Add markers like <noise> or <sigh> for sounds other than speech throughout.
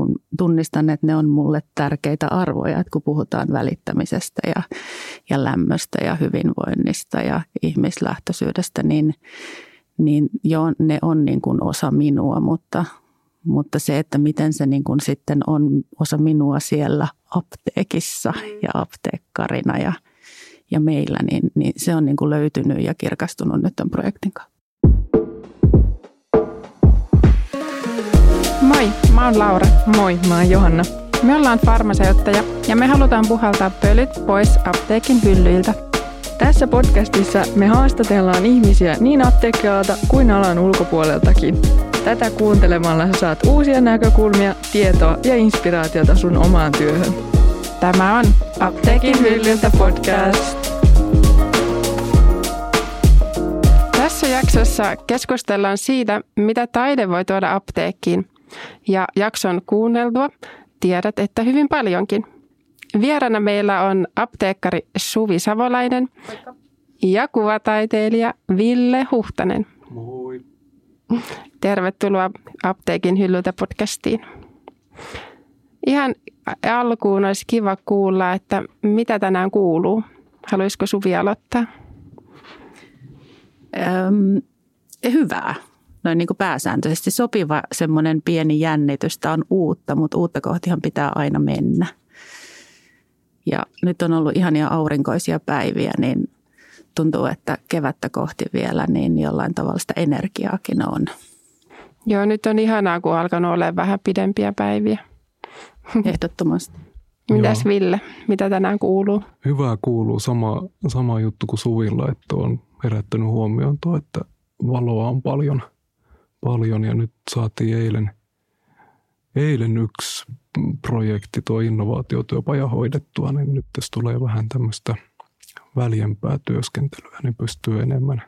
kuin tunnistan, että ne on mulle tärkeitä arvoja, että kun puhutaan välittämisestä ja, ja lämmöstä ja hyvinvoinnista ja ihmislähtöisyydestä, niin, niin joo, ne on niin kuin osa minua, mutta, mutta se, että miten se niin kuin sitten on osa minua siellä apteekissa ja apteekkarina ja, ja meillä, niin, niin se on niin kuin löytynyt ja kirkastunut nyt tämän projektin kautta. Moi, mä oon Laura. Moi, mä oon Johanna. Me ollaan farmaseuttaja ja me halutaan puhaltaa pölyt pois apteekin hyllyiltä. Tässä podcastissa me haastatellaan ihmisiä niin apteekkialalta kuin alan ulkopuoleltakin. Tätä kuuntelemalla sä saat uusia näkökulmia, tietoa ja inspiraatiota sun omaan työhön. Tämä on Apteekin hyllyltä podcast. Tässä jaksossa keskustellaan siitä, mitä taide voi tuoda apteekkiin – ja jakson kuunneltua tiedät, että hyvin paljonkin. Vierana meillä on apteekkari Suvi Savolainen Moikka. ja kuvataiteilija Ville Huhtanen. Moi. Tervetuloa Apteekin hyllyltä podcastiin. Ihan alkuun olisi kiva kuulla, että mitä tänään kuuluu. Haluaisiko Suvi aloittaa? Öm, hyvää noin niin kuin pääsääntöisesti sopiva semmoinen pieni jännitys. Tämä on uutta, mutta uutta kohtihan pitää aina mennä. Ja nyt on ollut ihania aurinkoisia päiviä, niin tuntuu, että kevättä kohti vielä, niin jollain tavalla sitä energiaakin on. Joo, nyt on ihanaa, kun on alkanut olla vähän pidempiä päiviä. Ehdottomasti. Mitäs Ville, mitä tänään kuuluu? Hyvää kuuluu. Sama, sama juttu kuin Suvilla, että on herättänyt huomioon tuo, että valoa on paljon – paljon ja nyt saatiin eilen, eilen yksi projekti, tuo innovaatiotyöpaja hoidettua, niin nyt tässä tulee vähän tämmöistä väljempää työskentelyä, niin pystyy enemmän,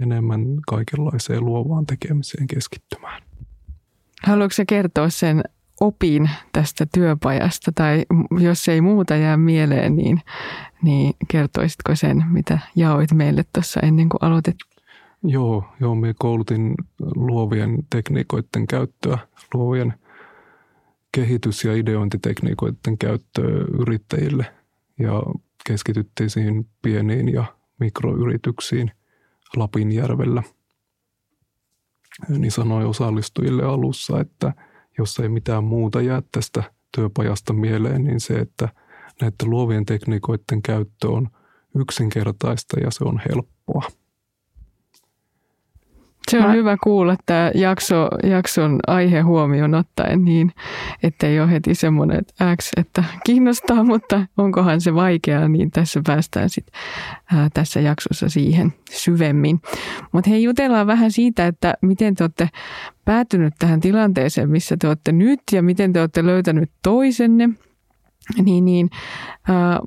enemmän kaikenlaiseen luovaan tekemiseen keskittymään. Haluatko kertoa sen opin tästä työpajasta tai jos ei muuta jää mieleen, niin, niin kertoisitko sen, mitä jaoit meille tuossa ennen kuin aloitit Joo, joo, me koulutin luovien tekniikoiden käyttöä, luovien kehitys- ja ideointitekniikoiden käyttöä yrittäjille ja keskityttiin siihen pieniin ja mikroyrityksiin Lapinjärvellä. Niin sanoi osallistujille alussa, että jos ei mitään muuta jää tästä työpajasta mieleen, niin se, että näiden luovien tekniikoiden käyttö on yksinkertaista ja se on helppoa. Se on Mä... hyvä kuulla tämä jakso, jakson aihe huomioon ottaen niin, ettei ole heti semmoinen, että X, että kiinnostaa, <laughs> mutta onkohan se vaikeaa, niin tässä päästään sitten tässä jaksossa siihen syvemmin. Mutta hei, jutellaan vähän siitä, että miten te olette päätynyt tähän tilanteeseen, missä te olette nyt ja miten te olette löytänyt toisenne. Niin, niin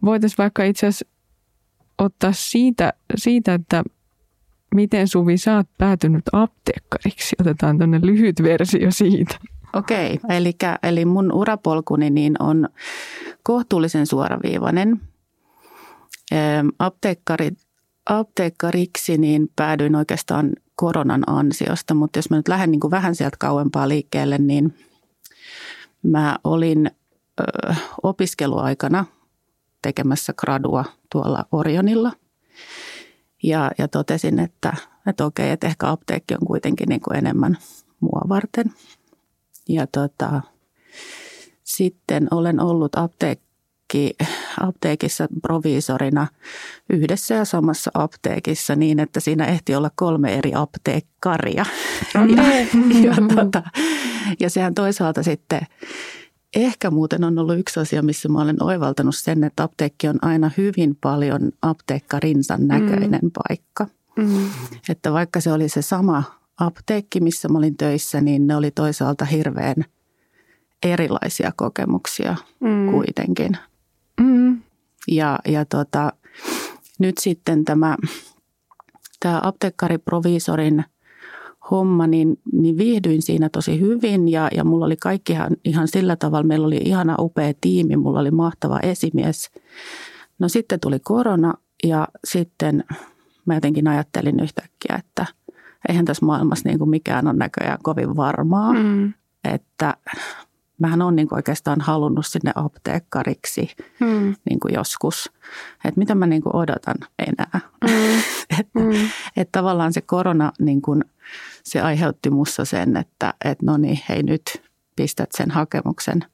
voitaisiin vaikka itse asiassa ottaa siitä, siitä että miten Suvi sä oot päätynyt apteekkariksi? Otetaan tuonne lyhyt versio siitä. Okei, eli, eli mun urapolkuni niin on kohtuullisen suoraviivainen. Apteekkari, apteekkariksi niin päädyin oikeastaan koronan ansiosta, mutta jos mä nyt lähden niin kuin vähän sieltä kauempaa liikkeelle, niin mä olin ö, opiskeluaikana tekemässä gradua tuolla Orionilla – ja, ja totesin, että, että okei, että ehkä apteekki on kuitenkin niin kuin enemmän mua varten. Ja tota, sitten olen ollut apteekki, apteekissa proviisorina yhdessä ja samassa apteekissa niin, että siinä ehti olla kolme eri apteekkaria. <laughs> Ja, ja, tota, ja sehän toisaalta sitten Ehkä muuten on ollut yksi asia, missä mä olen oivaltanut sen, että apteekki on aina hyvin paljon apteekkarinsan näköinen mm. paikka. Mm. Että vaikka se oli se sama apteekki, missä mä olin töissä, niin ne oli toisaalta hirveän erilaisia kokemuksia mm. kuitenkin. Mm. Ja, ja tota, nyt sitten tämä, tämä apteekkariproviisorin – homma, niin, niin viihdyin siinä tosi hyvin ja, ja mulla oli kaikki ihan, ihan sillä tavalla, meillä oli ihana upea tiimi, mulla oli mahtava esimies. No sitten tuli korona ja sitten mä jotenkin ajattelin yhtäkkiä, että eihän tässä maailmassa niin kuin mikään on näköjään kovin varmaa, mm. että mähän on niin kuin oikeastaan halunnut sinne apteekkariksi mm. niin kuin joskus. Että mitä mä niin kuin odotan enää. Mm. <laughs> että, mm. että tavallaan se korona, niin kuin, se aiheutti mussa sen, että, että no niin, hei nyt pistät sen hakemuksen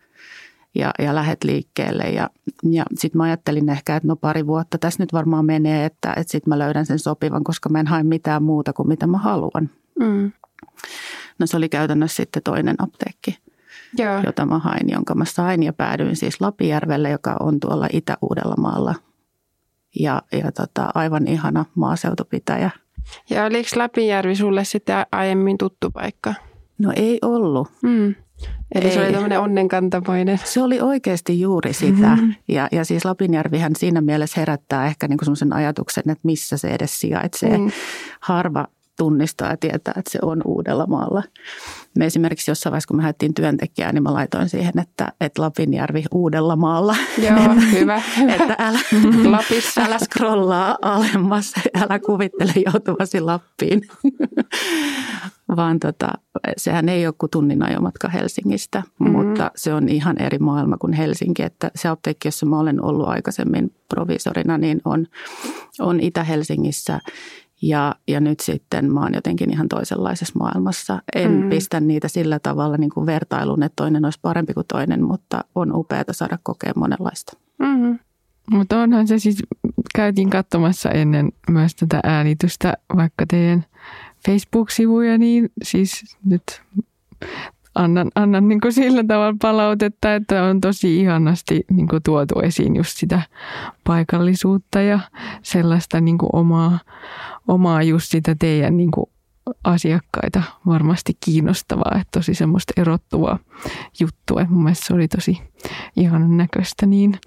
ja, ja lähet liikkeelle. Ja, ja sitten mä ajattelin ehkä, että no pari vuotta tässä nyt varmaan menee, että, että sitten mä löydän sen sopivan, koska mä en hae mitään muuta kuin mitä mä haluan. Mm. No se oli käytännössä sitten toinen apteekki, Joo. jota mä hain, jonka mä sain ja päädyin siis Lapijärvelle, joka on tuolla Itä-Uudellamaalla. Ja, ja tota, aivan ihana maaseutupitäjä. Ja oliko Lapijärvi sulle sitten aiemmin tuttu paikka? No ei ollut. Mm. Eli ei. se oli tämmöinen onnenkantamoinen. Se oli oikeasti juuri sitä. Mm-hmm. Ja, ja siis Lapinjärvihän siinä mielessä herättää ehkä niin semmoisen ajatuksen, että missä se edes sijaitsee. Mm. Harva tunnistaa ja tietää, että se on Uudellamaalla. Me esimerkiksi jossain vaiheessa, kun me haettiin työntekijää, niin mä laitoin siihen, että, että Lapinjärvi Uudellamaalla. Joo, <laughs> hyvä. että älä, <laughs> Lapissa. älä scrollaa alemmas, älä kuvittele joutuvasi Lappiin. <laughs> Vaan tota, sehän ei ole kuin tunnin ajomatka Helsingistä, mm-hmm. mutta se on ihan eri maailma kuin Helsinki. Että se apteekki, jossa mä olen ollut aikaisemmin provisorina, niin on, on Itä-Helsingissä ja, ja nyt sitten mä oon jotenkin ihan toisenlaisessa maailmassa. En mm. pistä niitä sillä tavalla niin kuin vertailun, että toinen olisi parempi kuin toinen, mutta on upeaa saada kokea monenlaista. Mm-hmm. Mutta onhan se siis, käytiin katsomassa ennen myös tätä äänitystä, vaikka teidän Facebook-sivuja, niin siis nyt annan, annan niin kuin sillä tavalla palautetta, että on tosi ihanasti niin kuin tuotu esiin just sitä paikallisuutta ja sellaista niin kuin omaa, omaa just sitä teidän niin kuin asiakkaita varmasti kiinnostavaa, että tosi semmoista erottuvaa juttua. Mun mielestä se oli tosi ihanan näköistä. Niin.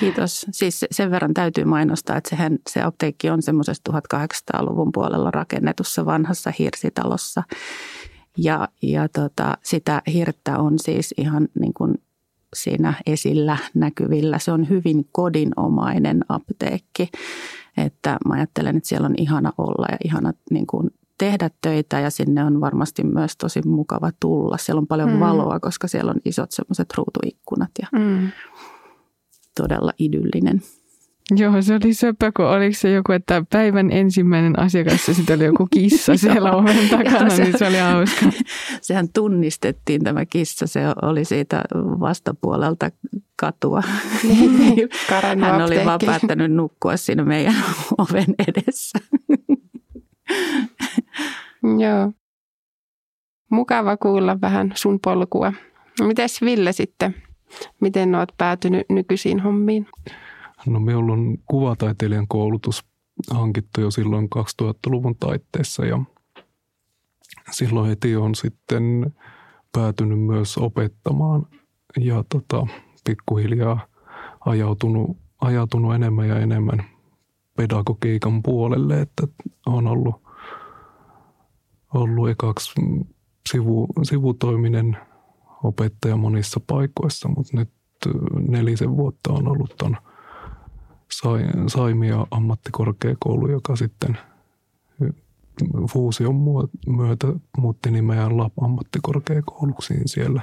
Kiitos. Siis sen verran täytyy mainostaa, että sehän, se apteekki on semmoisessa 1800-luvun puolella rakennetussa vanhassa hirsitalossa. Ja, ja tota, sitä hirttä on siis ihan niin kuin siinä esillä näkyvillä. Se on hyvin kodinomainen apteekki. Että mä ajattelen, että siellä on ihana olla ja ihana niin kuin tehdä töitä ja sinne on varmasti myös tosi mukava tulla. Siellä on paljon mm. valoa, koska siellä on isot semmoiset ruutuikkunat ja mm. todella idyllinen. Joo, se oli söpö, kun oliko se joku, että päivän ensimmäinen asiakas ja sitten oli joku kissa <laughs> siellä oven takana, se, niin se oli hauska. <laughs> Sehän tunnistettiin tämä kissa, se oli siitä vastapuolelta katua. Niin, <laughs> Hän oli vaan päättänyt nukkua siinä meidän oven edessä. Joo. Mukava kuulla vähän sun polkua. Mites Ville sitten? Miten olet päätynyt nykyisiin hommiin? No minulla on kuvataiteilijan koulutus hankittu jo silloin 2000-luvun taitteessa ja silloin heti on sitten päätynyt myös opettamaan ja tota, pikkuhiljaa ajautunut, ajautunut enemmän ja enemmän pedagogiikan puolelle, että on ollut, ollut ekaksi sivu, sivutoiminen opettaja monissa paikoissa, mutta nyt nelisen vuotta on ollut tuon Saimia ammattikorkeakoulu, joka sitten fuusion myötä muutti nimeään Lab ammattikorkeakouluksiin siellä,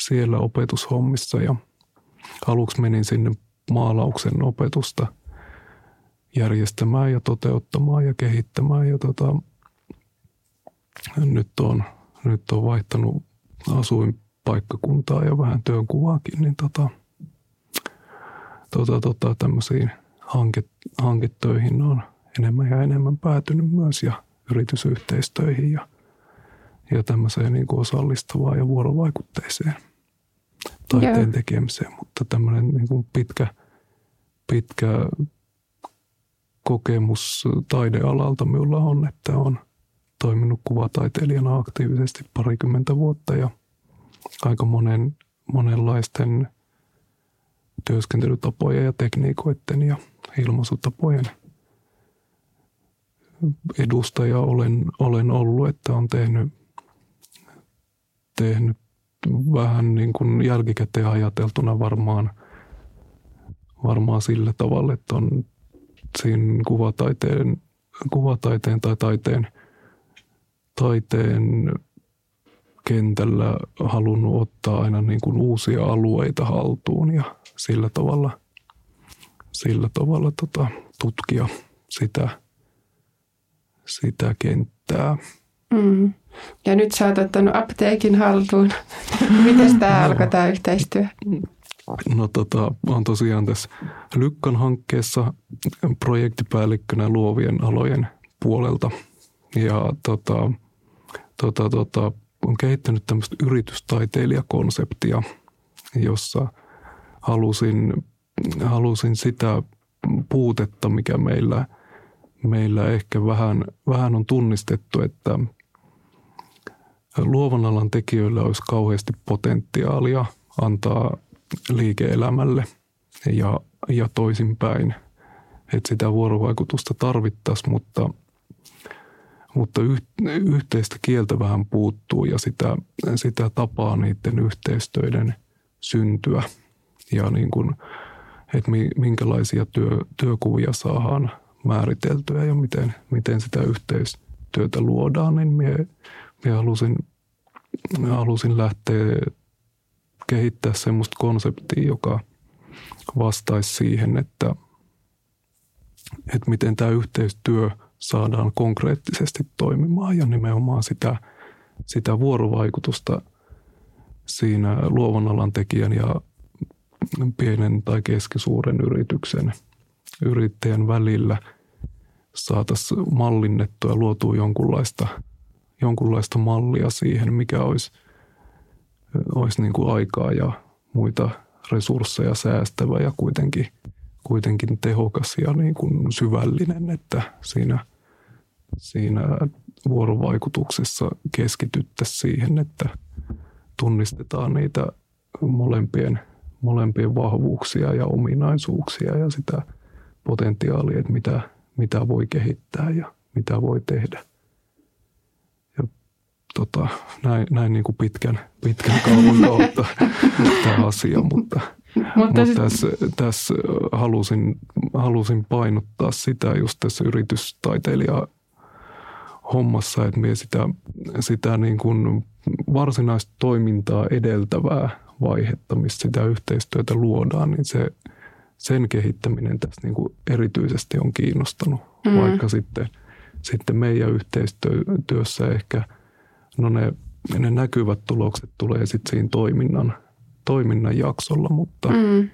siellä opetushommissa. Ja aluksi menin sinne maalauksen opetusta järjestämään ja toteuttamaan ja kehittämään. Ja tota, nyt on, nyt on vaihtanut asuinpaikkakuntaa ja vähän työnkuvaakin, niin tota, tota, tota, tämmöisiin hanke, hanketöihin on enemmän ja enemmän päätynyt myös ja yritysyhteistöihin ja, ja tämmöiseen niin kuin osallistavaan ja vuorovaikutteiseen taiteen Joo. tekemiseen. Mutta tämmöinen niin kuin pitkä, pitkä kokemus taidealalta minulla on, että on toiminut kuvataiteilijana aktiivisesti parikymmentä vuotta ja aika monen, monenlaisten – työskentelytapojen ja tekniikoiden ja ilmaisutapojen edustaja olen, olen ollut, että on tehnyt, tehnyt vähän niin kuin jälkikäteen ajateltuna varmaan, varmaan sillä tavalla, että on siinä kuvataiteen, kuvataiteen tai taiteen, taiteen kentällä halunnut ottaa aina niin kuin uusia alueita haltuun ja sillä tavalla, sillä tavalla tota, tutkia sitä, sitä kenttää. Mm. Ja nyt sä oot ottanut apteekin haltuun. <laughs> Miten tämä alkoi tämä yhteistyö? No tota, on tosiaan tässä Lykkan hankkeessa projektipäällikkönä luovien alojen puolelta. Ja tota, tota, tota, on kehittänyt tämmöistä yritystaiteilijakonseptia, jossa halusin, halusin sitä puutetta, mikä meillä, meillä ehkä vähän, vähän on tunnistettu, että luovan alan tekijöillä olisi kauheasti potentiaalia antaa liike-elämälle ja, ja toisinpäin. Että sitä vuorovaikutusta tarvittaisiin, mutta, mutta yhteistä kieltä vähän puuttuu ja sitä, sitä tapaa niiden yhteistöiden syntyä. Ja niin kuin, että minkälaisia työ, työkuvia saadaan määriteltyä ja miten, miten sitä yhteistyötä luodaan, niin minä, minä halusin, halusin lähteä kehittää semmoista konseptia, joka vastaisi siihen, että, että miten tämä yhteistyö saadaan konkreettisesti toimimaan ja nimenomaan sitä, sitä vuorovaikutusta siinä luovan alan tekijän ja pienen tai keskisuuren yrityksen yrittäjän välillä saataisiin mallinnettua ja luotua jonkunlaista, jonkunlaista mallia siihen, mikä olisi – olisi niin kuin aikaa ja muita resursseja säästävä ja kuitenkin, kuitenkin tehokas ja niin kuin syvällinen, että siinä, siinä vuorovaikutuksessa keskityttäisiin siihen, että tunnistetaan niitä molempien, molempien vahvuuksia ja ominaisuuksia ja sitä potentiaalia, että mitä, mitä voi kehittää ja mitä voi tehdä. Tota, näin, näin niin kuin pitkän, pitkän kauan <laughs> kautta tämä asia, mutta, mutta, mutta sit... tässä, tässä halusin, halusin painottaa sitä just tässä yritystaiteilija hommassa, että me sitä, sitä niin kuin varsinaista toimintaa edeltävää vaihetta, missä sitä yhteistyötä luodaan, niin se, sen kehittäminen tässä niin kuin erityisesti on kiinnostanut, mm. vaikka sitten, sitten meidän yhteistyössä ehkä – No ne, ne näkyvät tulokset tulee sitten siinä toiminnan, toiminnan jaksolla, mutta, mm.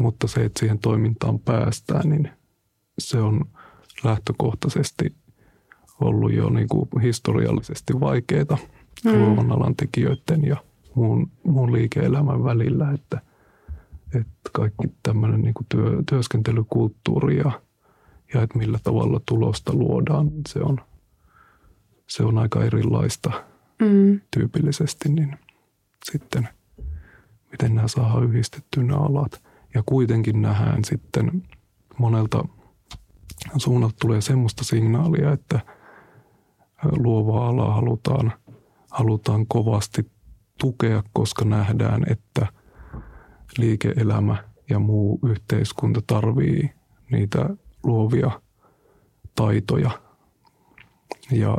mutta se, että siihen toimintaan päästään, niin se on lähtökohtaisesti ollut jo niin kuin historiallisesti vaikeaa mm. luovan alan tekijöiden ja muun, muun liike-elämän välillä, että, että kaikki tämmöinen niin työ, työskentelykulttuuri ja, ja että millä tavalla tulosta luodaan, niin se on, se on aika erilaista – mm. tyypillisesti, niin sitten miten nämä saadaan yhdistettyä nämä alat. Ja kuitenkin nähdään sitten monelta suunnalta tulee semmoista signaalia, että luovaa alaa halutaan, halutaan kovasti tukea, koska nähdään, että liike-elämä ja muu yhteiskunta tarvii niitä luovia taitoja. Ja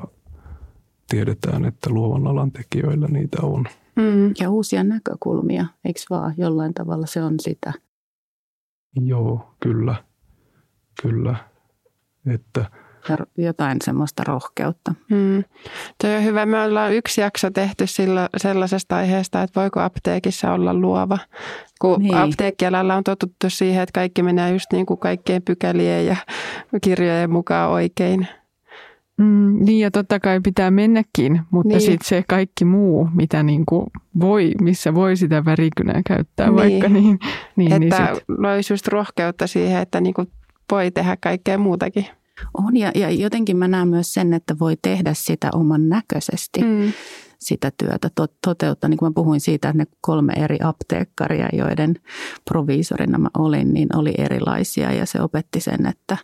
tiedetään, että luovan alan tekijöillä niitä on. Mm, ja uusia näkökulmia, eikö vaan? Jollain tavalla se on sitä. Joo, kyllä. Kyllä. Että jotain semmoista rohkeutta. Mm. Tuo on hyvä. Me ollaan yksi jakso tehty sillä, sellaisesta aiheesta, että voiko apteekissa olla luova. Kun niin. apteekkialalla on totuttu siihen, että kaikki menee just niin kuin kaikkien pykälien ja kirjojen mukaan oikein. Mm, niin ja totta kai pitää mennäkin, mutta niin. sitten se kaikki muu, mitä niin kuin voi, missä voi sitä värikynää käyttää niin. vaikka niin. niin, niin että niin loisi just rohkeutta siihen, että niin kuin voi tehdä kaikkea muutakin. On ja, ja jotenkin mä näen myös sen, että voi tehdä sitä oman näköisesti. Mm sitä työtä to, toteuttaa. Niin kuin mä puhuin siitä, että ne kolme eri apteekkaria, joiden proviisorina mä olin, niin oli erilaisia ja se opetti sen, että,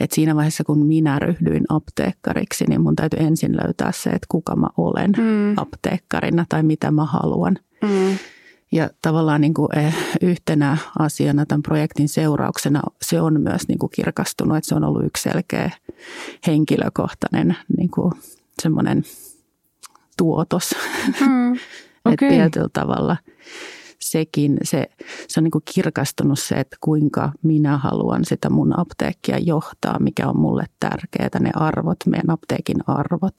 että siinä vaiheessa, kun minä ryhdyin apteekkariksi, niin mun täytyy ensin löytää se, että kuka mä olen mm. apteekkarina tai mitä mä haluan. Mm. Ja tavallaan niin kuin eh, yhtenä asiana tämän projektin seurauksena se on myös niin kuin kirkastunut, että se on ollut yksi selkeä henkilökohtainen niin kuin semmoinen tuotos. Mm. <laughs> Okay. että tietyllä tavalla sekin, se, se on niin kuin kirkastunut se, että kuinka minä haluan sitä mun apteekkia johtaa, mikä on mulle tärkeää, ne arvot, meidän apteekin arvot.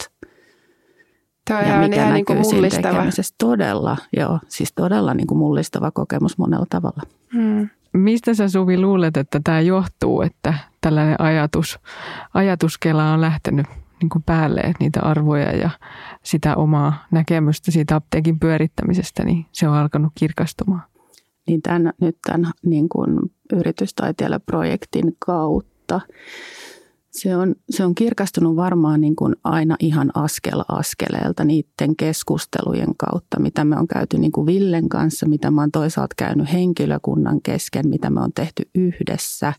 Tämä on ja mikä ihan niin kuin mullistava. Todella, joo, siis todella niin kuin mullistava kokemus monella tavalla. Hmm. Mistä sä Suvi luulet, että tämä johtuu, että tällainen ajatus, ajatuskela on lähtenyt niin kuin päälle, että niitä arvoja ja sitä omaa näkemystä siitä apteekin pyörittämisestä, niin se on alkanut kirkastumaan. Niin tämän, nyt tämän niin kuin yritystaiteilijaprojektin kautta se on, se on kirkastunut varmaan niin kuin aina ihan askel askeleelta niiden keskustelujen kautta, mitä me on käyty niin kuin Villen kanssa, mitä mä oon toisaalta käynyt henkilökunnan kesken, mitä me on tehty yhdessä,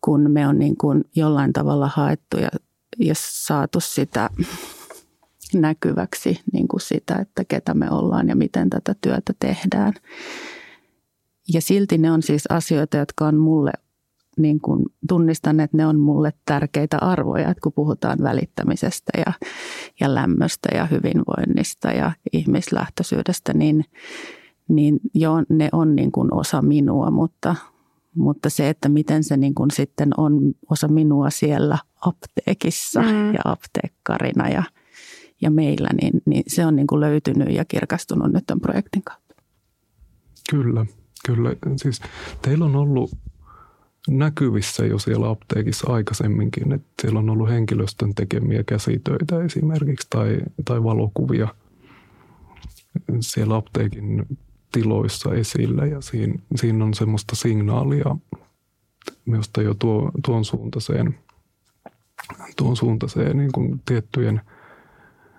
kun me on niin kuin jollain tavalla haettu ja, ja saatu sitä näkyväksi niin kuin sitä, että ketä me ollaan ja miten tätä työtä tehdään. Ja silti ne on siis asioita, jotka on mulle niin kuin tunnistan, että ne on mulle tärkeitä arvoja, että kun puhutaan välittämisestä ja, ja lämmöstä ja hyvinvoinnista ja ihmislähtöisyydestä, niin, niin joo, ne on niin kuin osa minua, mutta, mutta se, että miten se niin kuin sitten on osa minua siellä apteekissa mm. ja apteekkarina ja, ja meillä, niin, niin se on niin kuin löytynyt ja kirkastunut nyt tämän projektin kautta. Kyllä, kyllä. Siis teillä on ollut näkyvissä jo siellä apteekissa aikaisemminkin, että siellä on ollut henkilöstön tekemiä käsitöitä esimerkiksi tai, tai valokuvia siellä apteekin tiloissa esillä. Ja siinä, siinä on semmoista signaalia minusta jo tuo, tuon suuntaiseen, tuon suuntaiseen niin kuin tiettyjen,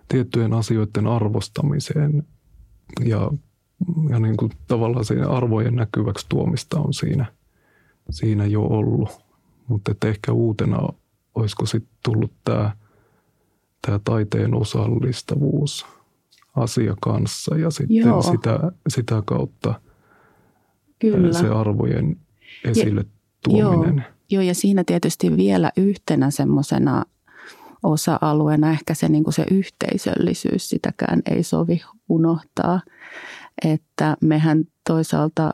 tiettyjen asioiden arvostamiseen. Ja, ja niin kuin tavallaan arvojen näkyväksi tuomista on siinä – siinä jo ollut. Mutta ehkä uutena olisiko sitten tullut tämä tämä taiteen osallistavuus asia kanssa ja sitten sitä, sitä kautta Kyllä. se arvojen esille ja, tuominen. Joo, joo, ja siinä tietysti vielä yhtenä semmoisena osa-alueena ehkä se, niin kuin se yhteisöllisyys, sitäkään ei sovi unohtaa. Että mehän toisaalta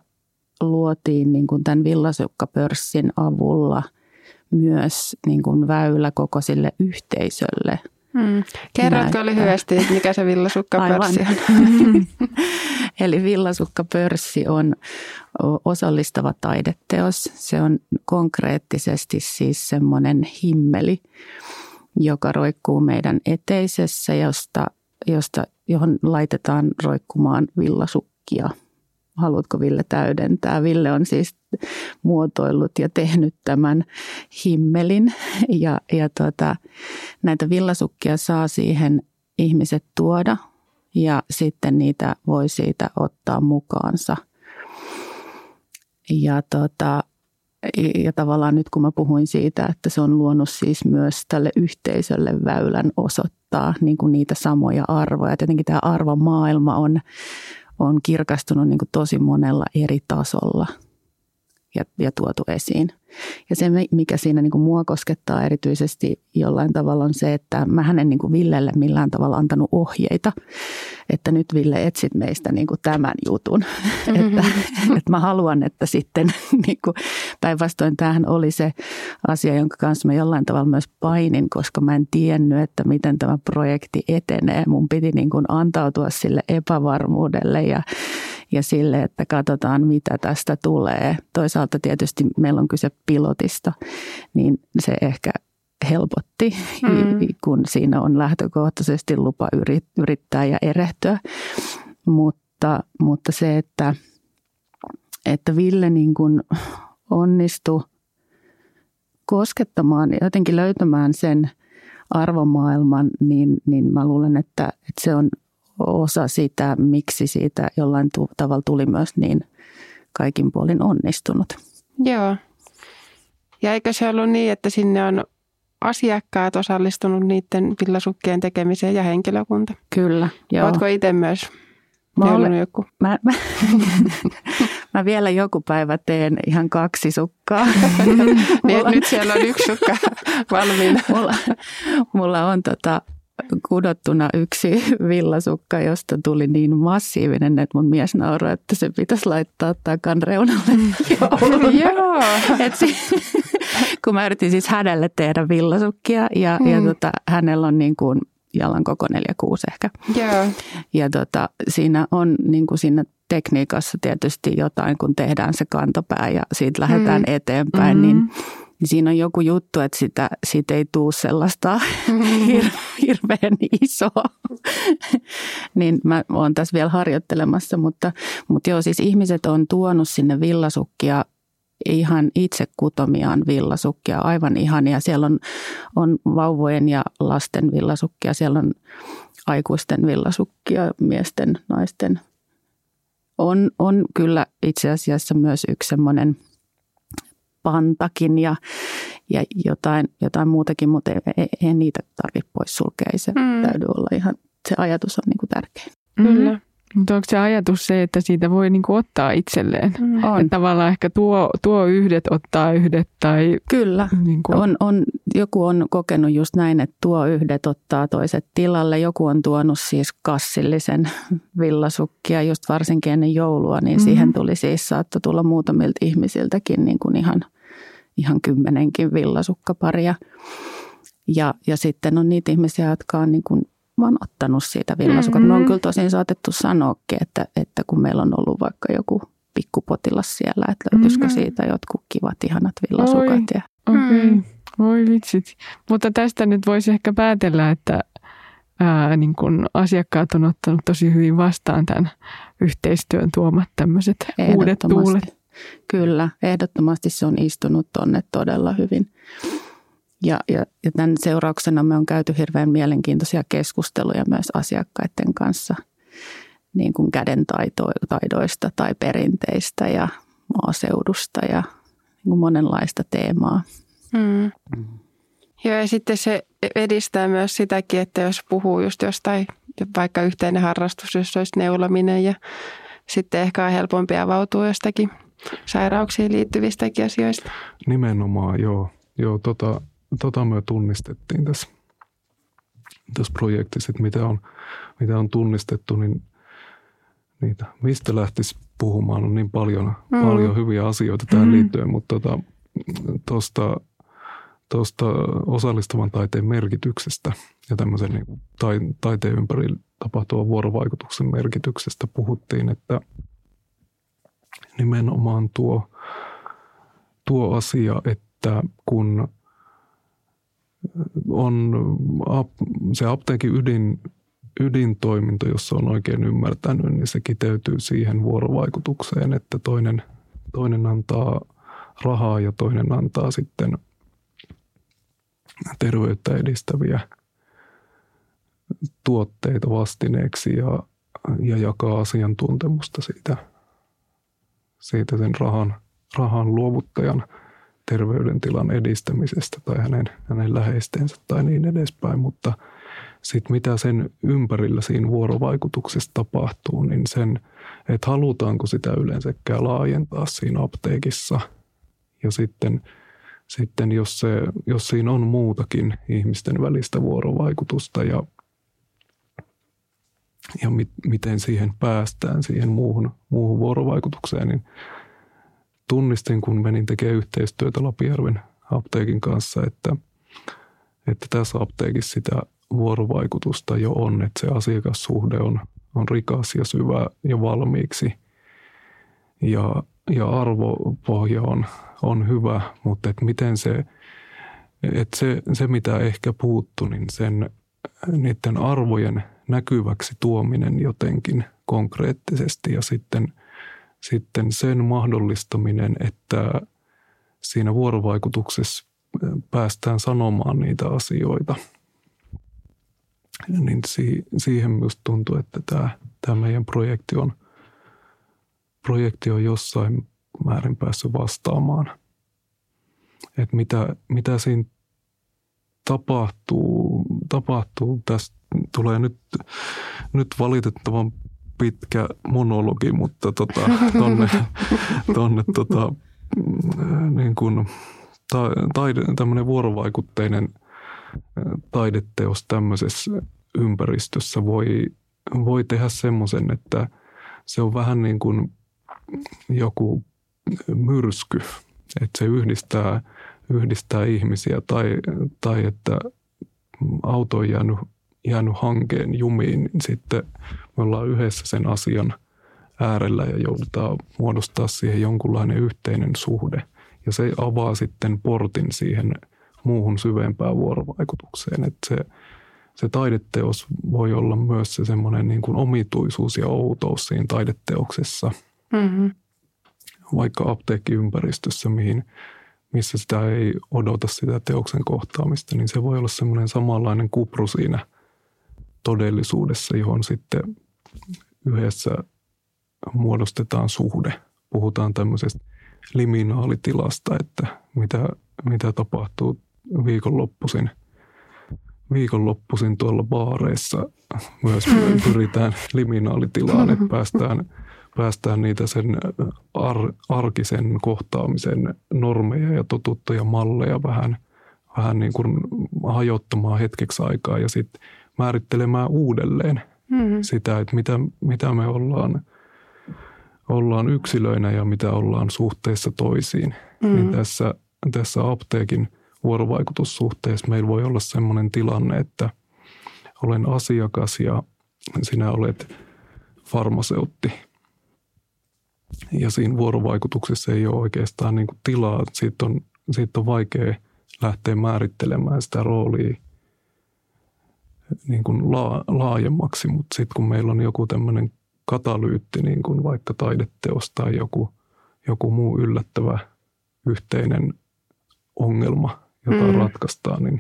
luotiin niin kuin tämän villasukkapörssin avulla myös niin kuin väylä koko sille yhteisölle. Hmm. Kerrotko lyhyesti, että mikä se villasukkapörssi on? <laughs> Eli villasukkapörssi on osallistava taideteos. Se on konkreettisesti siis semmoinen himmeli, joka roikkuu meidän eteisessä, josta, josta, johon laitetaan roikkumaan villasukkia – haluatko Ville täydentää. Ville on siis muotoillut ja tehnyt tämän himmelin ja, ja tuota, näitä villasukkia saa siihen ihmiset tuoda ja sitten niitä voi siitä ottaa mukaansa. Ja, tota, ja tavallaan nyt kun mä puhuin siitä, että se on luonut siis myös tälle yhteisölle väylän osoittaa niin kuin niitä samoja arvoja. Tietenkin tämä arvomaailma on, on kirkastunut niin kuin tosi monella eri tasolla ja, ja tuotu esiin. Ja se, mikä siinä niin kuin mua koskettaa erityisesti jollain tavalla on se, että mä hänen niin kuin Villelle millään tavalla antanut ohjeita, että nyt Ville etsit meistä niin kuin tämän jutun. <laughs> Mm-hmm. että, että mä haluan, että sitten <laughs> niin kuin, päinvastoin tämähän oli se asia, jonka kanssa mä jollain tavalla myös painin, koska mä en tiennyt, että miten tämä projekti etenee. Mun piti niin kuin antautua sille epävarmuudelle ja ja sille, että katsotaan mitä tästä tulee. Toisaalta tietysti meillä on kyse pilotista, niin se ehkä helpotti, mm. kun siinä on lähtökohtaisesti lupa yrittää ja erehtyä. Mutta, mutta se, että, että Ville niin kuin onnistui koskettamaan ja jotenkin löytämään sen arvomaailman, niin, niin mä luulen, että, että se on osa sitä, miksi siitä jollain tavalla tuli myös niin kaikin puolin onnistunut. Joo. Ja eikö se ollut niin, että sinne on asiakkaat osallistunut niiden villasukkien tekemiseen ja henkilökunta? Kyllä, joo. Oletko itse myös Mä, olen, joku? Mä, mä, <laughs> mä vielä joku päivä teen ihan kaksi sukkaa. <laughs> niin, nyt siellä on yksi sukka valmiina. <laughs> mulla, mulla on tota, kudottuna yksi <laughs> villasukka, josta tuli niin massiivinen, että mun mies nauroi, että se pitäisi laittaa takan reunalle <laughs> <laughs> Joo. Et si- kun mä yritin siis hänelle tehdä villasukkia ja, mm. ja tota, hänellä on niin kuin jalan koko 46 ehkä. Joo. Ja tota, siinä on niin kuin siinä tekniikassa tietysti jotain, kun tehdään se kantopää ja siitä lähdetään mm. eteenpäin, mm. niin, niin siinä on joku juttu, että sitä, siitä ei tule sellaista <laughs> hir, hirveän isoa. <laughs> niin mä oon tässä vielä harjoittelemassa, mutta, mutta joo, siis ihmiset on tuonut sinne villasukkia ihan itse kutomiaan villasukkia, aivan ihania. Siellä on, on vauvojen ja lasten villasukkia, siellä on aikuisten villasukkia, miesten, naisten. On, on kyllä itse asiassa myös yksi semmoinen pantakin ja, ja jotain, jotain muutakin, mutta ei, ei, ei niitä tarvitse pois sulkea. Ei se mm. täytyy olla ihan, se ajatus on niin kuin tärkeä. Kyllä. Mutta onko se ajatus se, että siitä voi niinku ottaa itselleen? Mm. On. Että tavallaan ehkä tuo, tuo yhdet ottaa yhdet tai... Kyllä. Niinku, On, on, joku on kokenut just näin, että tuo yhdet ottaa toiset tilalle. Joku on tuonut siis kassillisen <laughs> villasukkia just varsinkin ennen joulua, niin mm-hmm. siihen tuli siis, saattoi tulla muutamilta ihmisiltäkin niin kuin ihan, ihan kymmenenkin villasukkaparia. Ja, ja sitten on niitä ihmisiä, jotka on niin kuin vaan ottanut siitä villasukat. Mm-hmm. Me on kyllä tosin saatettu sanoakin, että, että kun meillä on ollut vaikka joku pikkupotilas siellä, että löytyisikö Mm-hmm. siitä jotkut kivat, ihanat villasukat. Oi. Ja, Okei, okay. Mm. voi vitsit. Mutta tästä nyt voisi ehkä päätellä, että ää, niin kun asiakkaat on ottanut tosi hyvin vastaan tämän yhteistyön tuomat tämmöiset uudet tuulet. Kyllä, ehdottomasti se on istunut tonne todella hyvin. Ja, ja, ja tämän seurauksena me on käyty hirveän mielenkiintoisia keskusteluja myös asiakkaiden kanssa niin kuin käden taito- taidoista tai perinteistä ja maaseudusta ja niin kuin monenlaista teemaa. Mm. Joo, ja sitten se edistää myös sitäkin, että jos puhuu just jostain, vaikka yhteinen harrastus, jos olisi neulominen ja sitten ehkä on helpompi avautua jostakin sairauksiin liittyvistäkin asioista. Nimenomaan, joo. joo tota, tota me tunnistettiin tässä, tässä projektissa, että mitä on, mitä on tunnistettu, niin niitä, mistä lähtisi puhumaan, on niin paljon, Mm. paljon hyviä asioita tähän Mm. liittyen, mutta tuosta tota, tosta osallistuvan taiteen merkityksestä ja tämmöisen niin kuin tai, taiteen ympärillä tapahtuvan vuorovaikutuksen merkityksestä puhuttiin, että nimenomaan tuo, tuo asia, että kun on se apteekin ydin, ydintoiminto, jos on oikein ymmärtänyt, niin se kiteytyy siihen vuorovaikutukseen, että toinen, toinen antaa rahaa ja toinen antaa sitten terveyttä edistäviä tuotteita vastineeksi ja, ja jakaa asiantuntemusta siitä, siitä sen rahan, rahan luovuttajan terveydentilan edistämisestä tai hänen, hänen läheistensä tai niin edespäin, mutta sitten mitä sen ympärillä siinä vuorovaikutuksessa tapahtuu, niin sen, että halutaanko sitä yleensäkään laajentaa siinä apteekissa. Ja sitten, sitten jos, se, jos siinä on muutakin ihmisten välistä vuorovaikutusta ja, ja mit, miten siihen päästään, siihen muuhun, muuhun vuorovaikutukseen, niin tunnistin, kun menin tekemään yhteistyötä Lapijärven apteekin kanssa, että, että tässä apteekissa sitä vuorovaikutusta jo on, että se asiakassuhde on, on rikas ja syvä ja valmiiksi. Ja, ja arvopohja on, on hyvä, mutta että miten se, että se, se mitä ehkä puuttu, niin sen niiden arvojen näkyväksi tuominen jotenkin konkreettisesti ja sitten, sitten sen mahdollistaminen, että siinä vuorovaikutuksessa päästään sanomaan niitä asioita. Niin si, siihen myös tuntuu, että tämä, tämä meidän projekti on, projekti on jossain määrin päässyt vastaamaan. Että mitä, mitä siinä tapahtuu, tapahtuu tästä tulee nyt, nyt valitettavan pitkä monologi, mutta tota, tonne, tonne tota, niin kuin, ta, taide, tämmöinen vuorovaikutteinen taideteos tämmöisessä ympäristössä voi, voi tehdä semmoisen, että se on vähän niin kuin joku myrsky, että se yhdistää, yhdistää ihmisiä tai, tai että auto on jäänyt, jäänyt hankeen jumiin, niin sitten me ollaan yhdessä sen asian äärellä ja joudutaan muodostaa siihen jonkunlainen yhteinen suhde. Ja se avaa sitten portin siihen muuhun syvempään vuorovaikutukseen. Että se, se taideteos voi olla myös se semmoinen niin kuin omituisuus ja outous siinä taideteoksessa. Mm-hmm. Vaikka apteekkiympäristössä, mihin, missä sitä ei odota sitä teoksen kohtaamista, niin se voi olla semmoinen samanlainen kupru siinä todellisuudessa, johon sitten yhdessä muodostetaan suhde. Puhutaan tämmöisestä liminaalitilasta, että mitä, mitä tapahtuu viikonloppuisin, viikonloppuisin tuolla baareissa. Myös pyritään liminaalitilaan, että päästään, päästään niitä sen ar, arkisen kohtaamisen normeja ja totuttuja malleja vähän, vähän niin kuin hajottamaan hetkeksi aikaa ja sitten määrittelemään uudelleen mm-hmm. sitä, että mitä, mitä me ollaan – ollaan yksilöinä ja mitä ollaan suhteessa toisiin. Mm. Niin tässä, tässä apteekin vuorovaikutussuhteessa meillä voi olla sellainen tilanne, että olen asiakas ja sinä olet farmaseutti. Ja siinä vuorovaikutuksessa ei ole oikeastaan niin kuin tilaa. Siitä on, siitä on vaikea lähteä määrittelemään sitä roolia niin kuin laajemmaksi, mutta sitten kun meillä on joku tämmöinen katalyytti, niin kuin vaikka taideteos tai joku, joku muu yllättävä yhteinen ongelma, jota mm. ratkaistaan, niin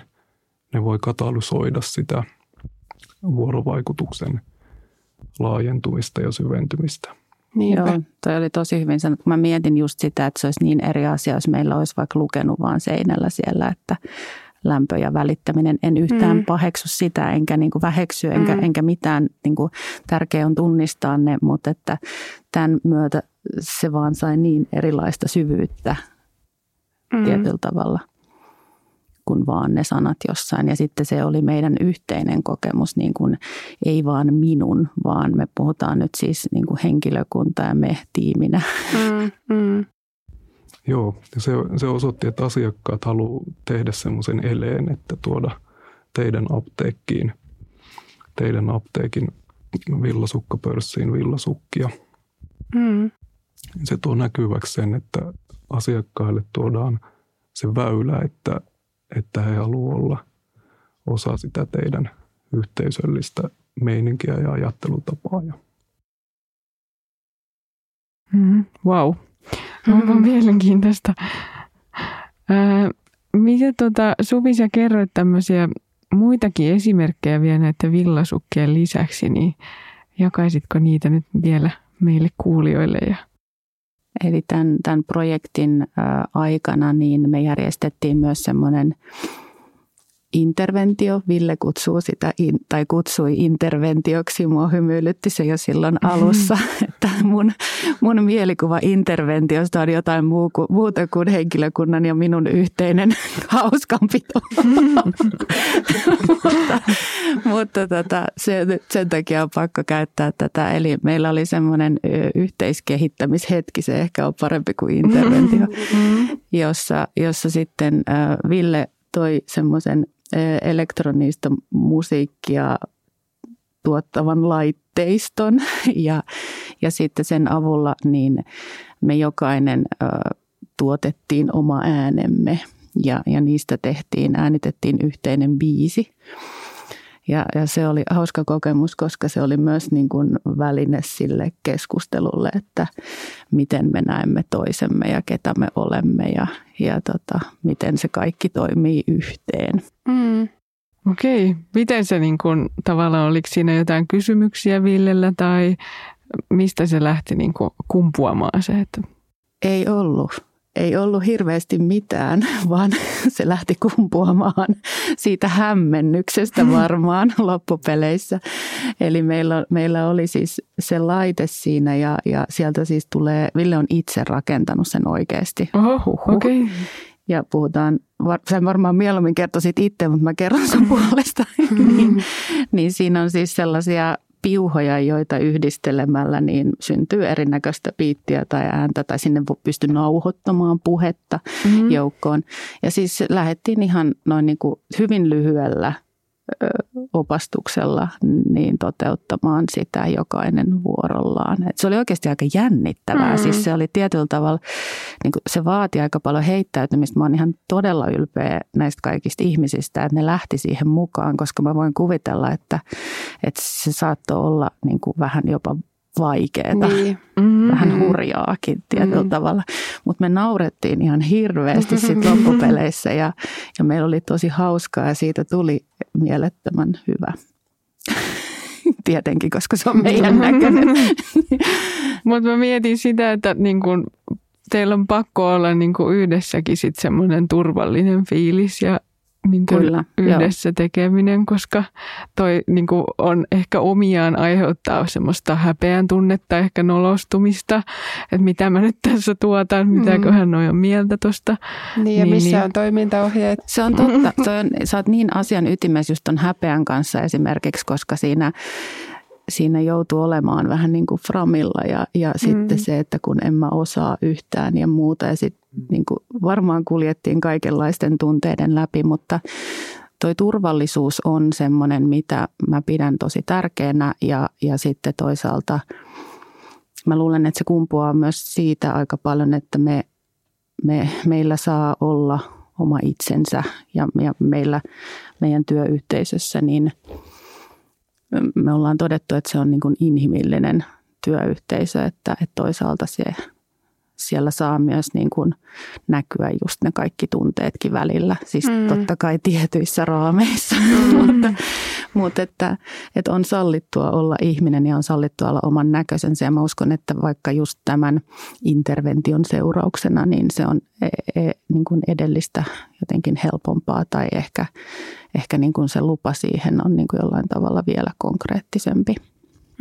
ne voi katalysoida sitä vuorovaikutuksen laajentumista ja syventymistä. Niin Joo, toi oli tosi hyvin sanottu. Mä mietin just sitä, että se olisi niin eri asia, jos meillä olisi vaikka lukenut vaan seinällä siellä, että lämpö ja välittäminen. En yhtään mm. paheksu sitä, enkä niin kuin väheksy, enkä, mm. enkä mitään. Niin kuin, tärkeää on tunnistaa ne, mutta että tämän myötä se vaan sai niin erilaista syvyyttä mm. tietyllä tavalla kuin vaan ne sanat jossain. Ja sitten se oli meidän yhteinen kokemus, niin kuin ei vaan minun, vaan me puhutaan nyt siis niin kuin henkilökunta ja me tiiminä. Mm, mm. Joo, se, se osoitti, että asiakkaat haluavat tehdä semmoisen eleen, että tuoda teidän apteekkiin, teidän apteekin villasukkapörssiin villasukkia. Mm. Se tuo näkyväksi sen, että asiakkaille tuodaan se väylä, että, että he haluavat olla osa sitä teidän yhteisöllistä meininkiä ja ajattelutapaa. Mm, wow. Onpa mm-hmm. mielenkiintoista. Ää, miten tota, Suvi, sä kerroit tämmöisiä muitakin esimerkkejä vielä näiden villasukkien lisäksi, niin jakaisitko niitä nyt vielä meille kuulijoille? Ja... Eli tämän, tämän projektin aikana niin me järjestettiin myös semmoinen interventio. Ville kutsuu sitä, tai kutsui interventioksi. Mua hymyilytti se jo silloin <laughs> alussa, että mun, mun mielikuva interventiosta on jotain muu muuta kuin henkilökunnan ja minun yhteinen <laughs> hauskanpito. mutta mutta tota, se, sen takia on pakko käyttää tätä. Eli meillä oli semmoinen yhteiskehittämishetki, se ehkä on parempi kuin interventio, mm-hmm. jossa, jossa sitten Ville toi semmoisen elektronista musiikkia tuottavan laitteiston <laughs> ja, ja sitten sen avulla niin me jokainen ö, tuotettiin oma äänemme ja, ja niistä tehtiin, äänitettiin yhteinen biisi. Ja, ja se oli hauska kokemus, koska se oli myös niin kuin väline sille keskustelulle, että miten me näemme toisemme ja ketä me olemme ja, ja tota, miten se kaikki toimii yhteen. Mm. Okei, miten se niin kuin, tavallaan, oliko siinä jotain kysymyksiä Villellä tai mistä se lähti niin kuin kumpuamaan se? Että... Ei ollut ei ollut hirveästi mitään, <laughs> vaan se lähti kumpuamaan siitä hämmennyksestä varmaan <laughs> loppupeleissä. Eli meillä, meillä oli siis se laite siinä ja, ja sieltä siis tulee, Ville on itse rakentanut sen oikeasti. Oho, okay. ja puhutaan, sen varmaan mieluummin kertoisit itse, mutta mä kerron sun <laughs> puolesta, niin, niin siinä on siis sellaisia piuhoja, joita yhdistelemällä niin syntyy erinäköistä piittiä tai ääntä tai sinne pystyy nauhoittamaan puhetta mm-hmm. joukkoon. Ja siis lähdettiin ihan noin niin kuin hyvin lyhyellä opastuksella niin toteuttamaan sitä jokainen vuorollaan. Et se oli oikeasti aika jännittävää. Mm. Siis se oli tietyllä tavalla, niin se vaati aika paljon heittäytymistä. Mä oon ihan todella ylpeä näistä kaikista ihmisistä, että ne lähti siihen mukaan, koska mä voin kuvitella, että, että se saattoi olla niin kuin vähän jopa vaikeaa, niin. mm-hmm. vähän hurjaakin tietyllä mm-hmm. tavalla. Mutta me naurettiin ihan hirveästi sitten <laughs> loppupeleissä ja, ja meillä oli tosi hauskaa ja siitä tuli mielettömän hyvä. <laughs> Tietenkin, koska se on meidän näköinen. <laughs> Mutta mä mietin sitä, että niin kun teillä on pakko olla niin yhdessäkin sitten semmoinen turvallinen fiilis ja niin kuin Kyllä, yhdessä joo. tekeminen, koska toi niin kuin on ehkä omiaan aiheuttaa semmoista häpeän tunnetta, ehkä nolostumista, että mitä mä nyt tässä tuotan, mitäköhän mm. noin on mieltä tuosta. Niin ja niin, missä niin. on toimintaohjeet. Se on totta. <laughs> Se on, sä oot niin asian ytimessä just ton häpeän kanssa esimerkiksi, koska siinä siinä joutuu olemaan vähän niin kuin framilla ja, ja mm. sitten se, että kun en mä osaa yhtään ja muuta. Ja sitten niin kuin varmaan kuljettiin kaikenlaisten tunteiden läpi, mutta toi turvallisuus on semmoinen, mitä mä pidän tosi tärkeänä ja, ja sitten toisaalta mä luulen, että se kumpuaa myös siitä aika paljon, että me, me, meillä saa olla oma itsensä ja, ja meillä meidän työyhteisössä niin – me ollaan todettu, että se on niin kuin inhimillinen työyhteisö, että, että toisaalta se, siellä saa myös niin kuin näkyä just ne kaikki tunteetkin välillä. Siis mm. totta kai tietyissä raameissa, mm. <laughs> mutta, mutta että, että on sallittua olla ihminen ja on sallittua olla oman näköisensä. Ja mä uskon, että vaikka just tämän intervention seurauksena, niin se on e, e, niin kuin edellistä jotenkin helpompaa tai ehkä, ehkä niin kuin se lupa siihen on niin kuin jollain tavalla vielä konkreettisempi.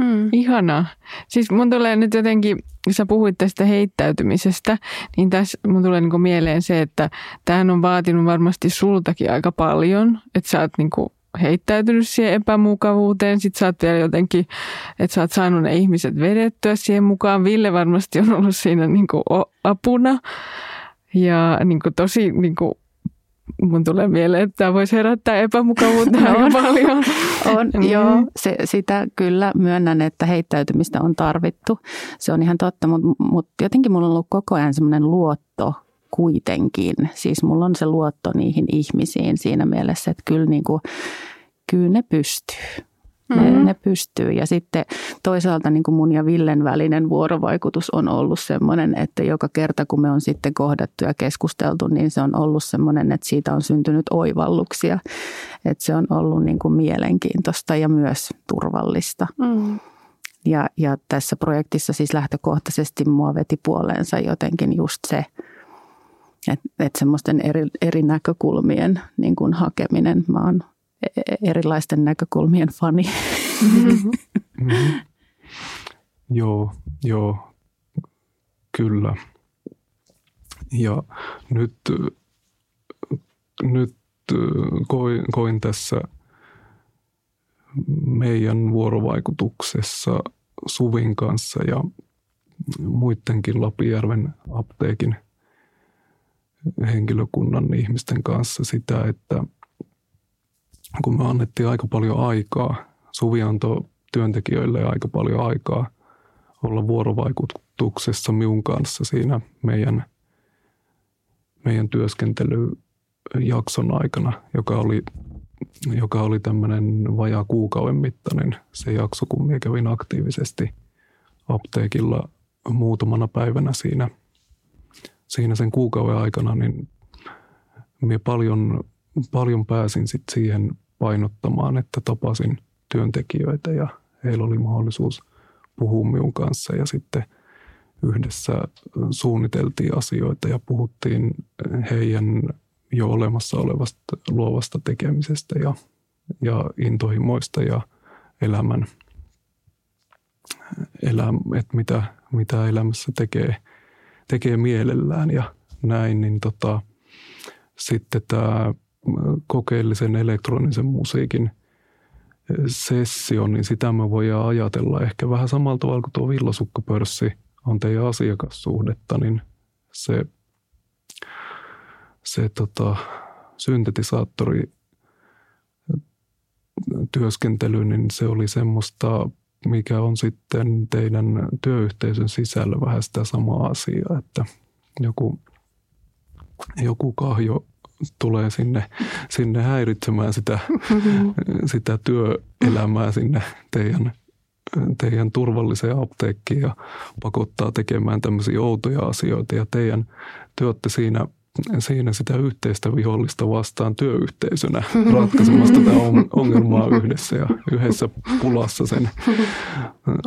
Hmm. Ihanaa. Siis mun tulee nyt jotenkin, kun sä puhuit tästä heittäytymisestä, niin tässä mun tulee niin mieleen se, että tämähän on vaatinut varmasti sultakin aika paljon, että sä oot niin heittäytynyt siihen epämukavuuteen. Sitten sä oot vielä jotenkin, että sä oot saanut ne ihmiset vedettyä siihen mukaan. Ville varmasti on ollut siinä niin apuna. Ja niin tosi niin mun tulee mieleen, että tämä voisi herättää epämukavuutta <laughs> aika paljon. <laughs> On, mm. joo. Se, sitä kyllä myönnän, että heittäytymistä on tarvittu. Se on ihan totta, mutta, mutta jotenkin mulla on ollut koko ajan semmoinen luotto kuitenkin. Siis mulla on se luotto niihin ihmisiin siinä mielessä, että kyllä, niin kuin, kyllä ne pystyy. Ne, mm-hmm. ne pystyy. Ja sitten toisaalta niin kuin mun ja Villen välinen vuorovaikutus on ollut sellainen, että joka kerta kun me on sitten kohdattu ja keskusteltu, niin se on ollut sellainen, että siitä on syntynyt oivalluksia. Että se on ollut niin kuin mielenkiintoista ja myös turvallista. Mm. Ja, ja tässä projektissa siis lähtökohtaisesti mua veti puoleensa jotenkin just se, että, että semmoisten eri, eri näkökulmien niin kuin hakeminen. Mä oon erilaisten näkökulmien fani. Mm-hmm. <laughs> Joo, joo, kyllä. Ja nyt, nyt koin, koin tässä meidän vuorovaikutuksessa Suvin kanssa ja muidenkin Lapijärven apteekin henkilökunnan ihmisten kanssa sitä, että – kun me annettiin aika paljon aikaa, Suvi antoi työntekijöille aika paljon aikaa olla vuorovaikutuksessa minun kanssa siinä meidän, meidän työskentelyjakson aikana, joka oli, joka oli tämmöinen vajaa kuukauden mittainen se jakso, kun minä kävin aktiivisesti apteekilla muutamana päivänä siinä, siinä sen kuukauden aikana, niin minä paljon paljon pääsin sit siihen painottamaan, että tapasin työntekijöitä ja heillä oli mahdollisuus puhua minun kanssa ja sitten yhdessä suunniteltiin asioita ja puhuttiin heidän jo olemassa olevasta luovasta tekemisestä ja, ja intohimoista ja elämän, eläm, että mitä, mitä elämässä tekee, tekee mielellään ja näin, niin tota, sitten tämä kokeellisen elektronisen musiikin sessio, niin sitä me voidaan ajatella ehkä vähän samalla tavalla kuin tuo villasukkapörssi on teidän asiakassuhdetta, niin se, se tota, syntetisaattori työskentely, niin se oli semmoista, mikä on sitten teidän työyhteisön sisällä vähän sitä samaa asiaa, että joku, joku kahjo tulee sinne, sinne häiritsemään sitä, <laughs> sitä työelämää sinne teidän, teidän turvalliseen apteekkiin ja pakottaa tekemään tämmöisiä outoja asioita. Ja teidän työtte siinä siinä sitä yhteistä vihollista vastaan työyhteisönä <laughs> ratkaisemassa tätä ongelmaa yhdessä ja yhdessä pulassa sen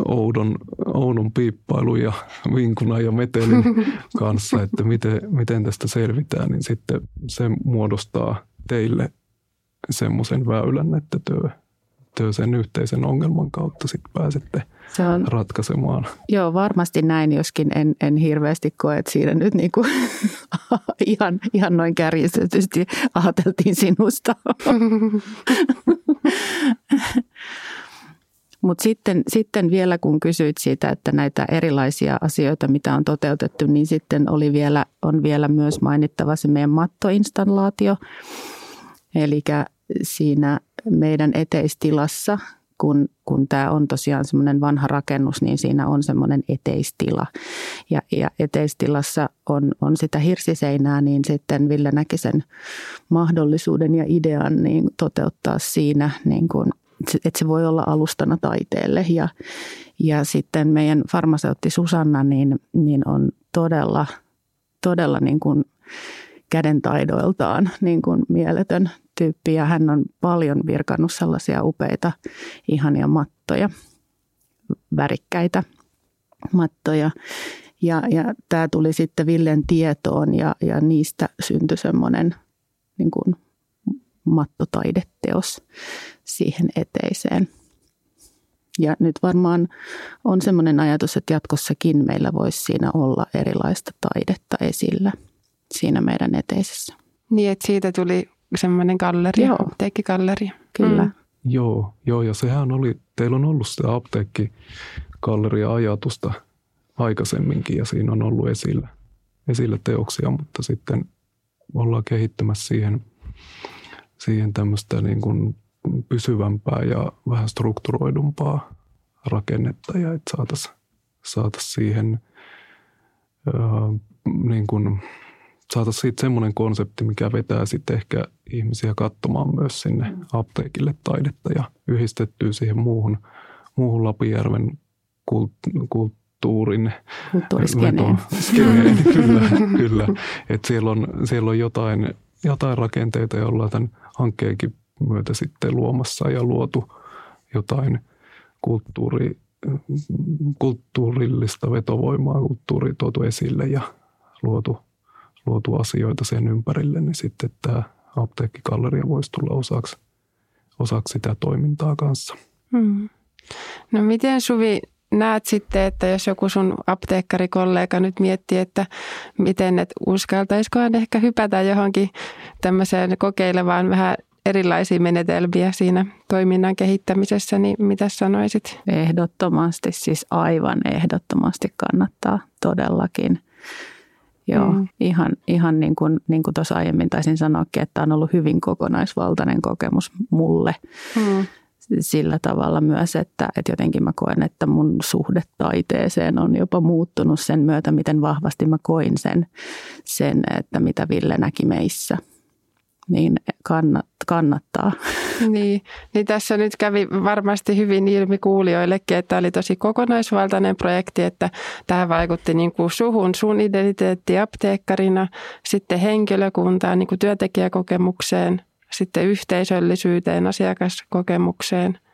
oudon, oudon piippailun ja vinkuna ja metelin kanssa, että miten, miten tästä selvitään, niin sitten se muodostaa teille semmoisen väylän, että työ, työ sen yhteisen ongelman kautta sitten pääsette – se on, ratkaisemaan. Joo, varmasti näin, joskin en, en hirveästi koe, että siinä nyt niin kuin, <laughs> ihan, ihan noin kärjistetysti ajateltiin sinusta. <laughs> Mutta sitten, sitten vielä kun kysyit siitä, että näitä erilaisia asioita, mitä on toteutettu, niin sitten oli vielä, on vielä myös mainittava se meidän mattoinstallaatio. Eli siinä meidän eteistilassa kun, kun tämä on tosiaan semmoinen vanha rakennus, niin siinä on semmoinen eteistila. Ja, ja eteistilassa on, on sitä hirsiseinää, niin sitten Ville näki sen mahdollisuuden ja idean niin toteuttaa siinä, niin kuin, että se voi olla alustana taiteelle. Ja, ja sitten meidän farmaseutti Susanna niin, niin on todella, todella niin kuin kädentaidoiltaan niin kuin mieletön tyyppi ja hän on paljon virkannut sellaisia upeita ihania mattoja, värikkäitä mattoja. Ja, ja tämä tuli sitten Villen tietoon ja, ja niistä syntyi semmoinen niin kuin mattotaideteos siihen eteiseen. Ja nyt varmaan on semmoinen ajatus, että jatkossakin meillä voisi siinä olla erilaista taidetta esillä siinä meidän eteisessä. Niin, että siitä tuli semmoinen galleria, joo. apteekkigalleria. Kyllä. Mm. Joo, joo, ja sehän oli, teillä on ollut sitä apteekkigalleria-ajatusta aikaisemminkin ja siinä on ollut esillä, esillä teoksia, mutta sitten ollaan kehittämässä siihen, siihen tämmöistä niin kuin pysyvämpää ja vähän strukturoidumpaa rakennetta ja että saataisiin saatais siihen ää, niin kuin saataisiin siitä semmoinen konsepti, mikä vetää sitten ehkä ihmisiä katsomaan myös sinne mm. apteekille taidetta ja yhdistettyy siihen muuhun, muuhun Lapijärven kult, kulttuurin Kulttuuriskeneen. <laughs> kyllä, kyllä. Että siellä on, siellä on jotain, jotain rakenteita, joilla tämän hankkeenkin myötä sitten luomassa ja luotu jotain kulttuuri, kulttuurillista vetovoimaa, kulttuuri tuotu esille ja luotu luotu asioita sen ympärille, niin sitten tämä apteekkikalleria voisi tulla osaksi, osaksi sitä toimintaa kanssa. Hmm. No miten Suvi näet sitten, että jos joku sun apteekkarikollega nyt miettii, että miten, että uskaltaisikohan ehkä hypätä johonkin tämmöiseen kokeilevaan vähän erilaisia menetelmiä siinä toiminnan kehittämisessä, niin mitä sanoisit? Ehdottomasti, siis aivan ehdottomasti kannattaa todellakin. Joo, mm. ihan, ihan niin kuin, niin kuin tuossa aiemmin taisin sanoakin, että on ollut hyvin kokonaisvaltainen kokemus mulle. Mm. Sillä tavalla myös, että, että jotenkin mä koen, että mun suhde taiteeseen on jopa muuttunut sen myötä, miten vahvasti mä koin sen, sen että mitä Ville näki meissä – niin kannat, kannattaa. Niin, niin tässä nyt kävi varmasti hyvin ilmi kuulijoillekin, että tämä oli tosi kokonaisvaltainen projekti, että tähän vaikutti niin kuin suhun, sun identiteetti apteekkarina, sitten henkilökuntaan, niin kuin työntekijäkokemukseen, sitten yhteisöllisyyteen, asiakaskokemukseen –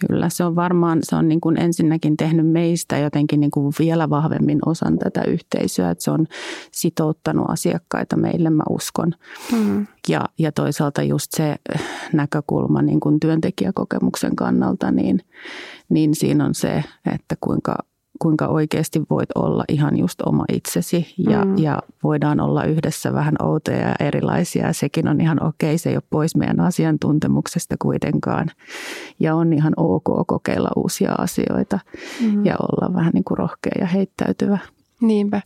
Kyllä, se on varmaan, se on niin kuin ensinnäkin tehnyt meistä jotenkin niin kuin vielä vahvemmin osan tätä yhteisöä, että se on sitouttanut asiakkaita meille, mä uskon. Mm. Ja, ja toisaalta just se näkökulma niin kuin työntekijäkokemuksen kannalta, niin, niin siinä on se, että kuinka, kuinka oikeasti voit olla ihan just oma itsesi ja, mm. ja voidaan olla yhdessä vähän outoja ja erilaisia. Sekin on ihan okei, se ei ole pois meidän asiantuntemuksesta kuitenkaan. Ja on ihan ok kokeilla uusia asioita mm. ja olla vähän niin kuin rohkea ja heittäytyvä. Niinpä.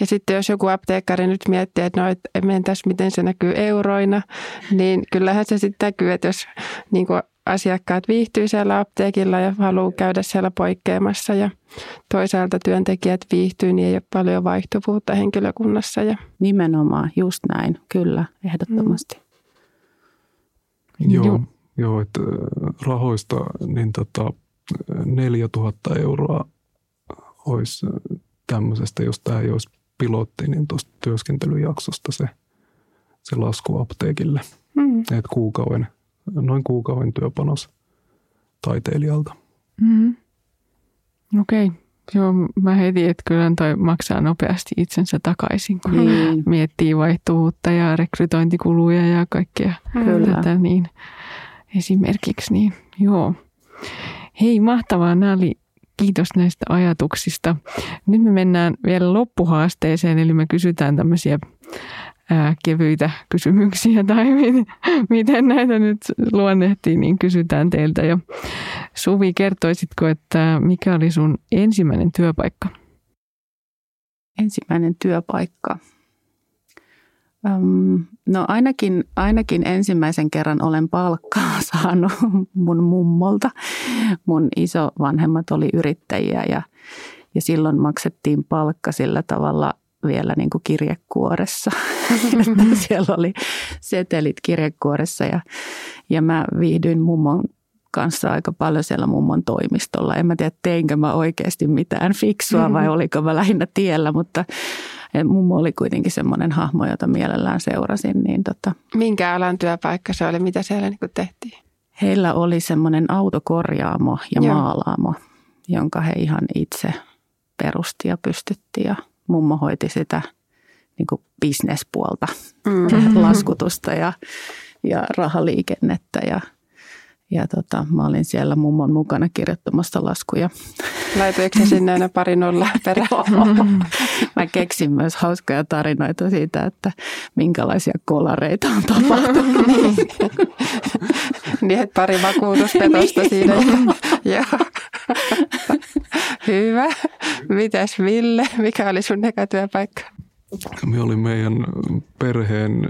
Ja sitten jos joku apteekkari nyt miettii, että no, et mentäs miten se näkyy euroina, niin kyllähän se sitten näkyy, että jos niin kuin asiakkaat viihtyy siellä apteekilla ja haluaa käydä siellä poikkeamassa ja toisaalta työntekijät viihtyy, niin ei ole paljon vaihtuvuutta henkilökunnassa. Ja... Nimenomaan, just näin, kyllä, ehdottomasti. Mm. Joo, joo. joo, että rahoista niin tota, 4000 euroa olisi tämmöisestä, jos tämä ei olisi pilotti, niin tuosta työskentelyjaksosta se, se lasku apteekille. Mm. Että kuukauden, noin kuukauden työpanos taiteilijalta. Mm. Okei. Okay. Joo, mä heti, että kyllä toi maksaa nopeasti itsensä takaisin, kun niin. miettii vaihtuvuutta ja rekrytointikuluja ja kaikkea kyllä. tätä. Niin esimerkiksi niin, joo. Hei, mahtavaa. Nämä oli Kiitos näistä ajatuksista. Nyt me mennään vielä loppuhaasteeseen, eli me kysytään tämmöisiä ää, kevyitä kysymyksiä <laughs> tai miten, miten näitä nyt luonnehtii, niin kysytään teiltä. Ja Suvi, kertoisitko, että mikä oli sun ensimmäinen työpaikka? Ensimmäinen työpaikka. No ainakin, ainakin ensimmäisen kerran olen palkkaa <laughs> saanut mun mummolta. Mun isovanhemmat oli yrittäjiä ja, ja silloin maksettiin palkka sillä tavalla vielä niin kuin kirjekuoressa. <laughs> Siellä oli setelit kirjekuoressa ja, ja mä viihdyin mummon kanssa aika paljon siellä mummon toimistolla. En mä tiedä, teinkö mä oikeasti mitään fiksua vai oliko mä lähinnä tiellä, mutta ja mummo oli kuitenkin semmoinen hahmo, jota mielellään seurasin. Niin tota, Minkä alan työpaikka se oli? Mitä siellä niin tehtiin? Heillä oli semmoinen autokorjaamo ja Joo. maalaamo, jonka he ihan itse perusti ja pystytti. Ja mummo hoiti sitä niin kuin bisnespuolta, mm. <laughs> laskutusta ja, ja rahaliikennettä ja ja tota, mä olin siellä mummon mukana kirjoittamassa laskuja. <laughs> Laitoiko se sinne aina pari nolla perään? <laughs> mä keksin myös hauskoja tarinoita siitä, että minkälaisia kolareita on tapahtunut. niin, pari vakuutuspetosta niin. siinä. Joo. <laughs> Hyvä. Mitäs Ville, mikä oli sun työpaikka? Me oli meidän perheen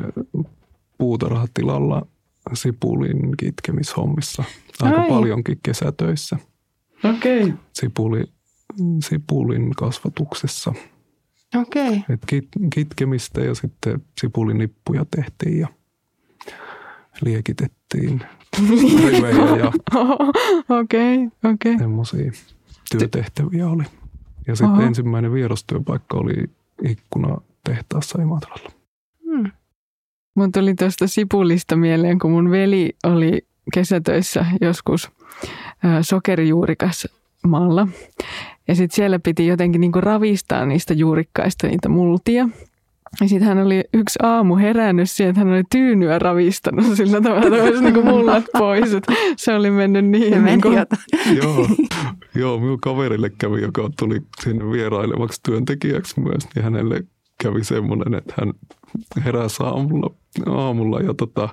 puutarhatilalla sipulin kitkemishommissa aika Ai. paljonkin kesätöissä. Okei. Okay. Sipuli, sipulin kasvatuksessa. Okei. Okay. Et kit, kitkemistä ja sitten sipulinippuja tehtiin ja liekitettiin rivejä <laughs> ja Okei, okei. Okay, Semmoisia työtehtäviä oli. Ja sitten Oho. ensimmäinen vierastyöpaikka oli ikkuna tehtaassa Imatralla. Hmm. Mun tuli tuosta sipulista mieleen, kun mun veli oli kesätöissä joskus sokerijuurikas maalla. Ja sitten siellä piti jotenkin niinku ravistaa niistä juurikkaista niitä multia. Ja sitten hän oli yksi aamu herännyt siihen, että hän oli tyynyä ravistanut sillä tavalla, että olisi niinku mullat pois. Että se oli mennyt niin. niin kuin... joo, joo, minun kaverille kävi, joka tuli sinne vierailevaksi työntekijäksi myös, niin hänelle kävi semmoinen, että hän heräsi aamulla, aamulla ja tota,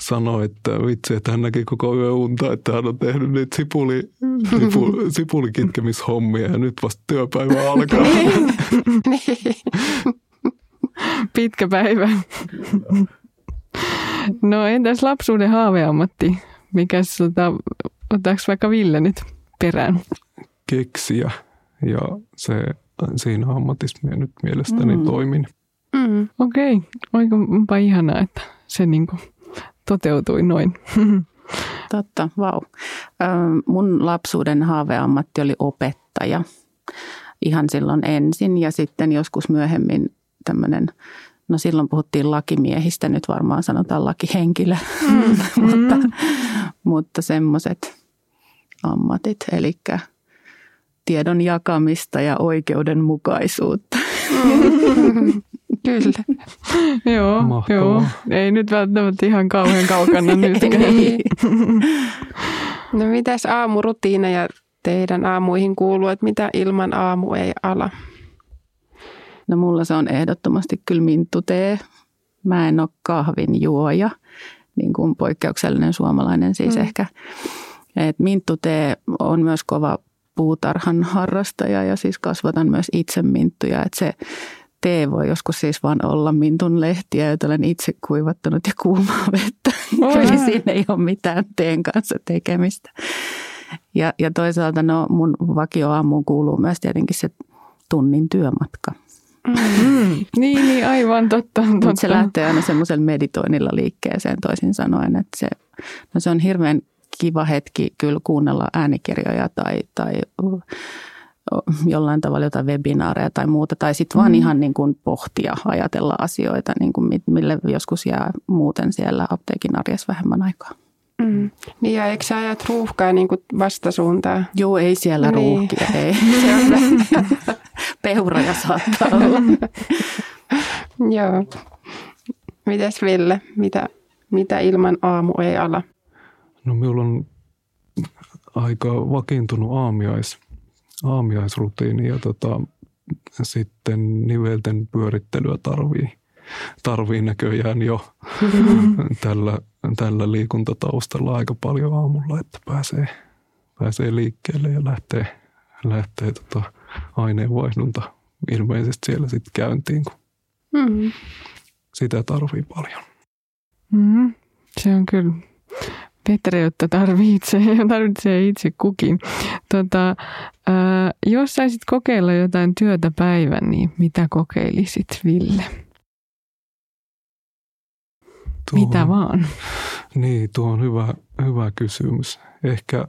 sanoi, että vitsi, että hän näki koko yö unta, että hän on tehnyt niitä sipuli, sipuli, sipulikitkemishommia ja nyt vasta työpäivä alkaa. Pitkä päivä. No entäs lapsuuden haaveammatti? Mikäs, tota, otetaanko vaikka Ville nyt perään? Keksiä ja se siinä ammatissa nyt mielestäni mm. toimin. Mm. Okei, okay. oikeinpa ihanaa, että se niin kuin toteutui noin. Totta, vau. Wow. Mun lapsuuden haaveammatti oli opettaja. Ihan silloin ensin ja sitten joskus myöhemmin tämmöinen, no silloin puhuttiin lakimiehistä, nyt varmaan sanotaan lakihenkilö, mm. <laughs> mutta, mm. mutta semmoiset ammatit, eli tiedon jakamista ja oikeudenmukaisuutta. <laughs> Kyllä. joo, joo, ei nyt välttämättä ihan kauhean kaukana <laughs> nyt. no mitäs aamurutiineja teidän aamuihin kuuluu, että mitä ilman aamu ei ala? No mulla se on ehdottomasti kyllä minttutee. Mä en ole kahvin juoja, niin kuin poikkeuksellinen suomalainen siis mm. ehkä. Et minttutee on myös kova puutarhan harrastaja ja siis kasvatan myös itse minttuja. Että se tee voi joskus siis vaan olla mintun lehtiä, joita olen itse kuivattanut ja kuumaa vettä. Eli siinä ei ole mitään teen kanssa tekemistä. Ja, ja toisaalta no mun vakioaamuun kuuluu myös tietenkin se tunnin työmatka. Mm. niin, niin, aivan totta. totta. se lähtee aina semmoisella meditoinnilla liikkeeseen toisin sanoen, että se, no se on hirveän kiva hetki kyllä kuunnella äänikirjoja tai, tai jollain tavalla jotain webinaareja tai muuta, tai sitten vaan mm. ihan niin kuin pohtia, ajatella asioita, niin kuin mille joskus jää muuten siellä apteekin arjessa vähemmän aikaa. Mm. Niin ja eikö sä ajat ruuhkaa niin kuin vastasuuntaan? Joo, ei siellä niin. ruuhkia, ei. <laughs> Peuroja saattaa olla. <laughs> Joo. Mites Ville, mitä, mitä ilman aamu ei ala? No minulla on aika vakiintunut aamiais, aamiaisrutiini ja tota, sitten nivelten pyörittelyä tarvii, tarvii näköjään jo <laughs> tällä, tällä liikuntataustalla aika paljon aamulla, että pääsee, pääsee liikkeelle ja lähtee, lähtee tota aineenvaihdunta ilmeisesti siellä sitten käyntiin, kun mm. sitä tarvii paljon. Mm, se on kyllä Petreutta tarvitsee, <laughs> tarvitsee itse kukin. Tota, ää, jos saisit kokeilla jotain työtä päivän, niin mitä kokeilisit, Ville? Tuo, mitä vaan? <laughs> Niin, tuo on hyvä, hyvä kysymys. Ehkä,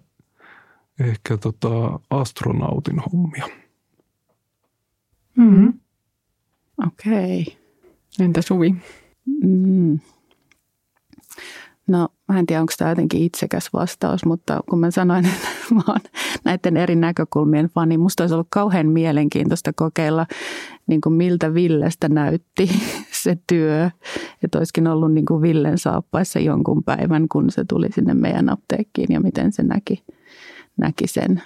ehkä tota astronautin hommia. Mm-hmm. Okei. Okay. Entä Suvi? Mm. No mä en tiedä, onko tämä jotenkin itsekäs vastaus, mutta kun mä sanoin, <laughs> että mä oon näiden eri näkökulmien fani, musta olisi ollut kauhean mielenkiintoista kokeilla, niin kuin miltä Villestä näytti <laughs> se työ. Että olisikin ollut niin kuin Villen saappaissa jonkun päivän, kun se tuli sinne meidän apteekkiin ja miten se näki, näki sen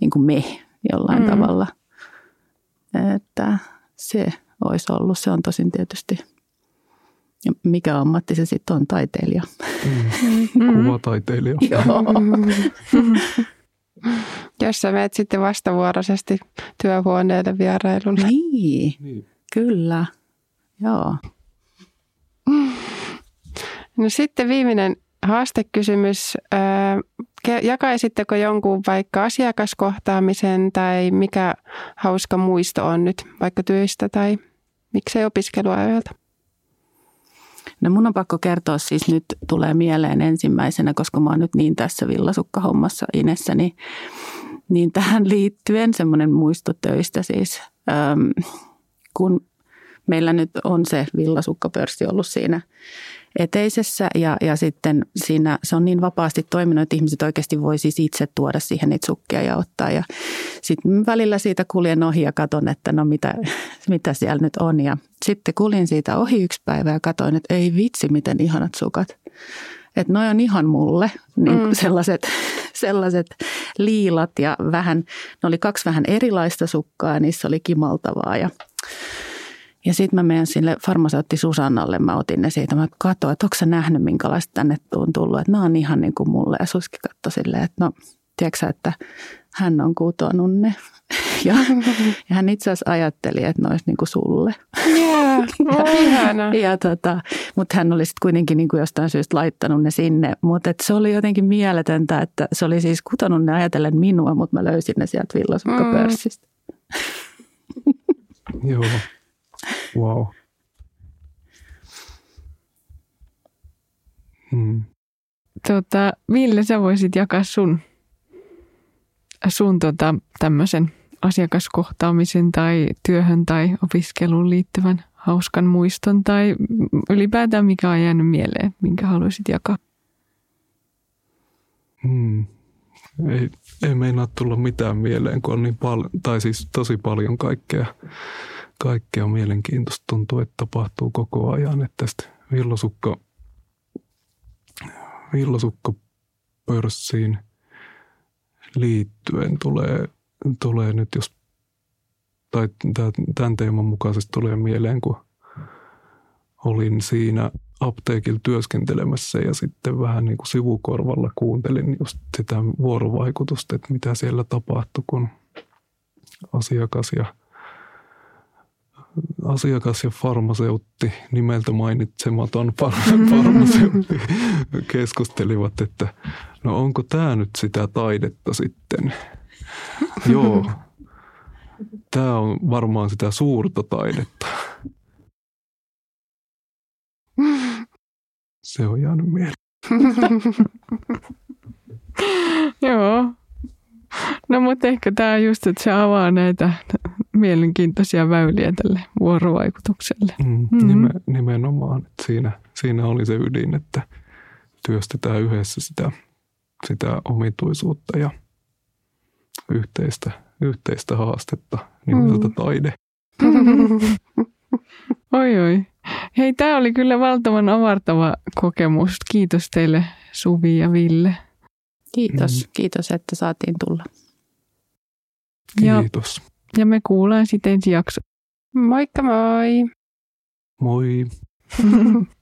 niin kuin me jollain mm. tavalla. Että se olisi ollut, se on tosin tietysti – ja mikä ammatti se sitten on, taiteilija? Mm. Kuvataiteilija. Joo. <laughs> Jos sä menet sitten vastavuoroisesti työhuoneelle vierailulle. Niin, niin. kyllä. Joo. No sitten viimeinen haastekysymys. Jakaisitteko jonkun vaikka asiakaskohtaamisen tai mikä hauska muisto on nyt vaikka työstä tai miksei opiskeluajoilta? No mun on pakko kertoa siis nyt tulee mieleen ensimmäisenä, koska mä oon nyt niin tässä villasukkahommassa Inessä, niin, niin tähän liittyen semmoinen muisto töistä siis, äm, kun meillä nyt on se villasukkapörssi ollut siinä eteisessä ja, ja sitten siinä se on niin vapaasti toiminut, että ihmiset oikeasti voi siis itse tuoda siihen niitä sukkia ja ottaa. Ja sitten välillä siitä kuljen ohi ja katon, että no mitä, <laughs> mitä siellä nyt on. Ja sitten kuljin siitä ohi yksi päivä ja katsoin, että ei vitsi, miten ihanat sukat. Että noi on ihan mulle, niin mm. sellaiset, <laughs> sellaiset liilat ja vähän, ne oli kaksi vähän erilaista sukkaa ja niissä oli kimaltavaa ja ja sitten mä menen sille farmaseutti Susannalle, mä otin ne siitä. Mä katsoin, että onko sä nähnyt, minkälaista tänne on tullut. Että nämä on ihan niin kuin mulle. Ja Suski katsoi silleen, että no, tiedätkö että hän on kutonut ne. <laughs> Ja, ja hän itse asiassa ajatteli, että ne olisi niin kuin sulle. Yeah, <laughs> ja, ja tota, mutta hän oli sitten kuitenkin niin kuin jostain syystä laittanut ne sinne. Mutta se oli jotenkin mieletöntä, että se oli siis kutonut ne ajatellen minua, mutta mä löysin ne sieltä villasukkapörssistä. Mm. <laughs> Joo. Wow. Hmm. Tota, Ville, sä voisit jakaa sun, sun tota, tämmöisen asiakaskohtaamisen tai työhön tai opiskeluun liittyvän hauskan muiston tai ylipäätään mikä on jäänyt mieleen, minkä haluaisit jakaa? Hmm. Ei, ei meinaa tulla mitään mieleen, kun on niin paljon, tai siis tosi paljon kaikkea kaikkea mielenkiintoista tuntuu, että tapahtuu koko ajan. Että tästä villosukka, villosukka pörssiin liittyen tulee, tulee nyt, jos tai tämän teeman mukaisesti tulee mieleen, kun olin siinä apteekilla työskentelemässä ja sitten vähän niin kuin sivukorvalla kuuntelin just sitä vuorovaikutusta, että mitä siellä tapahtui, kun asiakas ja asiakas ja farmaseutti, nimeltä mainitsematon <laughs> farmaseutti, keskustelivat, että no onko tämä nyt sitä taidetta sitten? <laughs> Joo, tämä on varmaan sitä suurta taidetta. Se on jäänyt mieleen. <laughs> Joo. No mutta ehkä tämä just, että se avaa näitä mielenkiintoisia väyliä tälle vuorovaikutukselle. Mm, mm-hmm. nime, nimenomaan. Että siinä, siinä oli se ydin, että työstetään yhdessä sitä, sitä omituisuutta ja yhteistä, yhteistä haastetta nimeltä mm. taide. <laughs> oi oi. Hei, tämä oli kyllä valtavan avartava kokemus. Kiitos teille Suvi ja Ville. Kiitos, mm. kiitos, että saatiin tulla. Kiitos. Ja, ja me kuullaan sitten ensi jakso. Moikka moi! Moi! <laughs>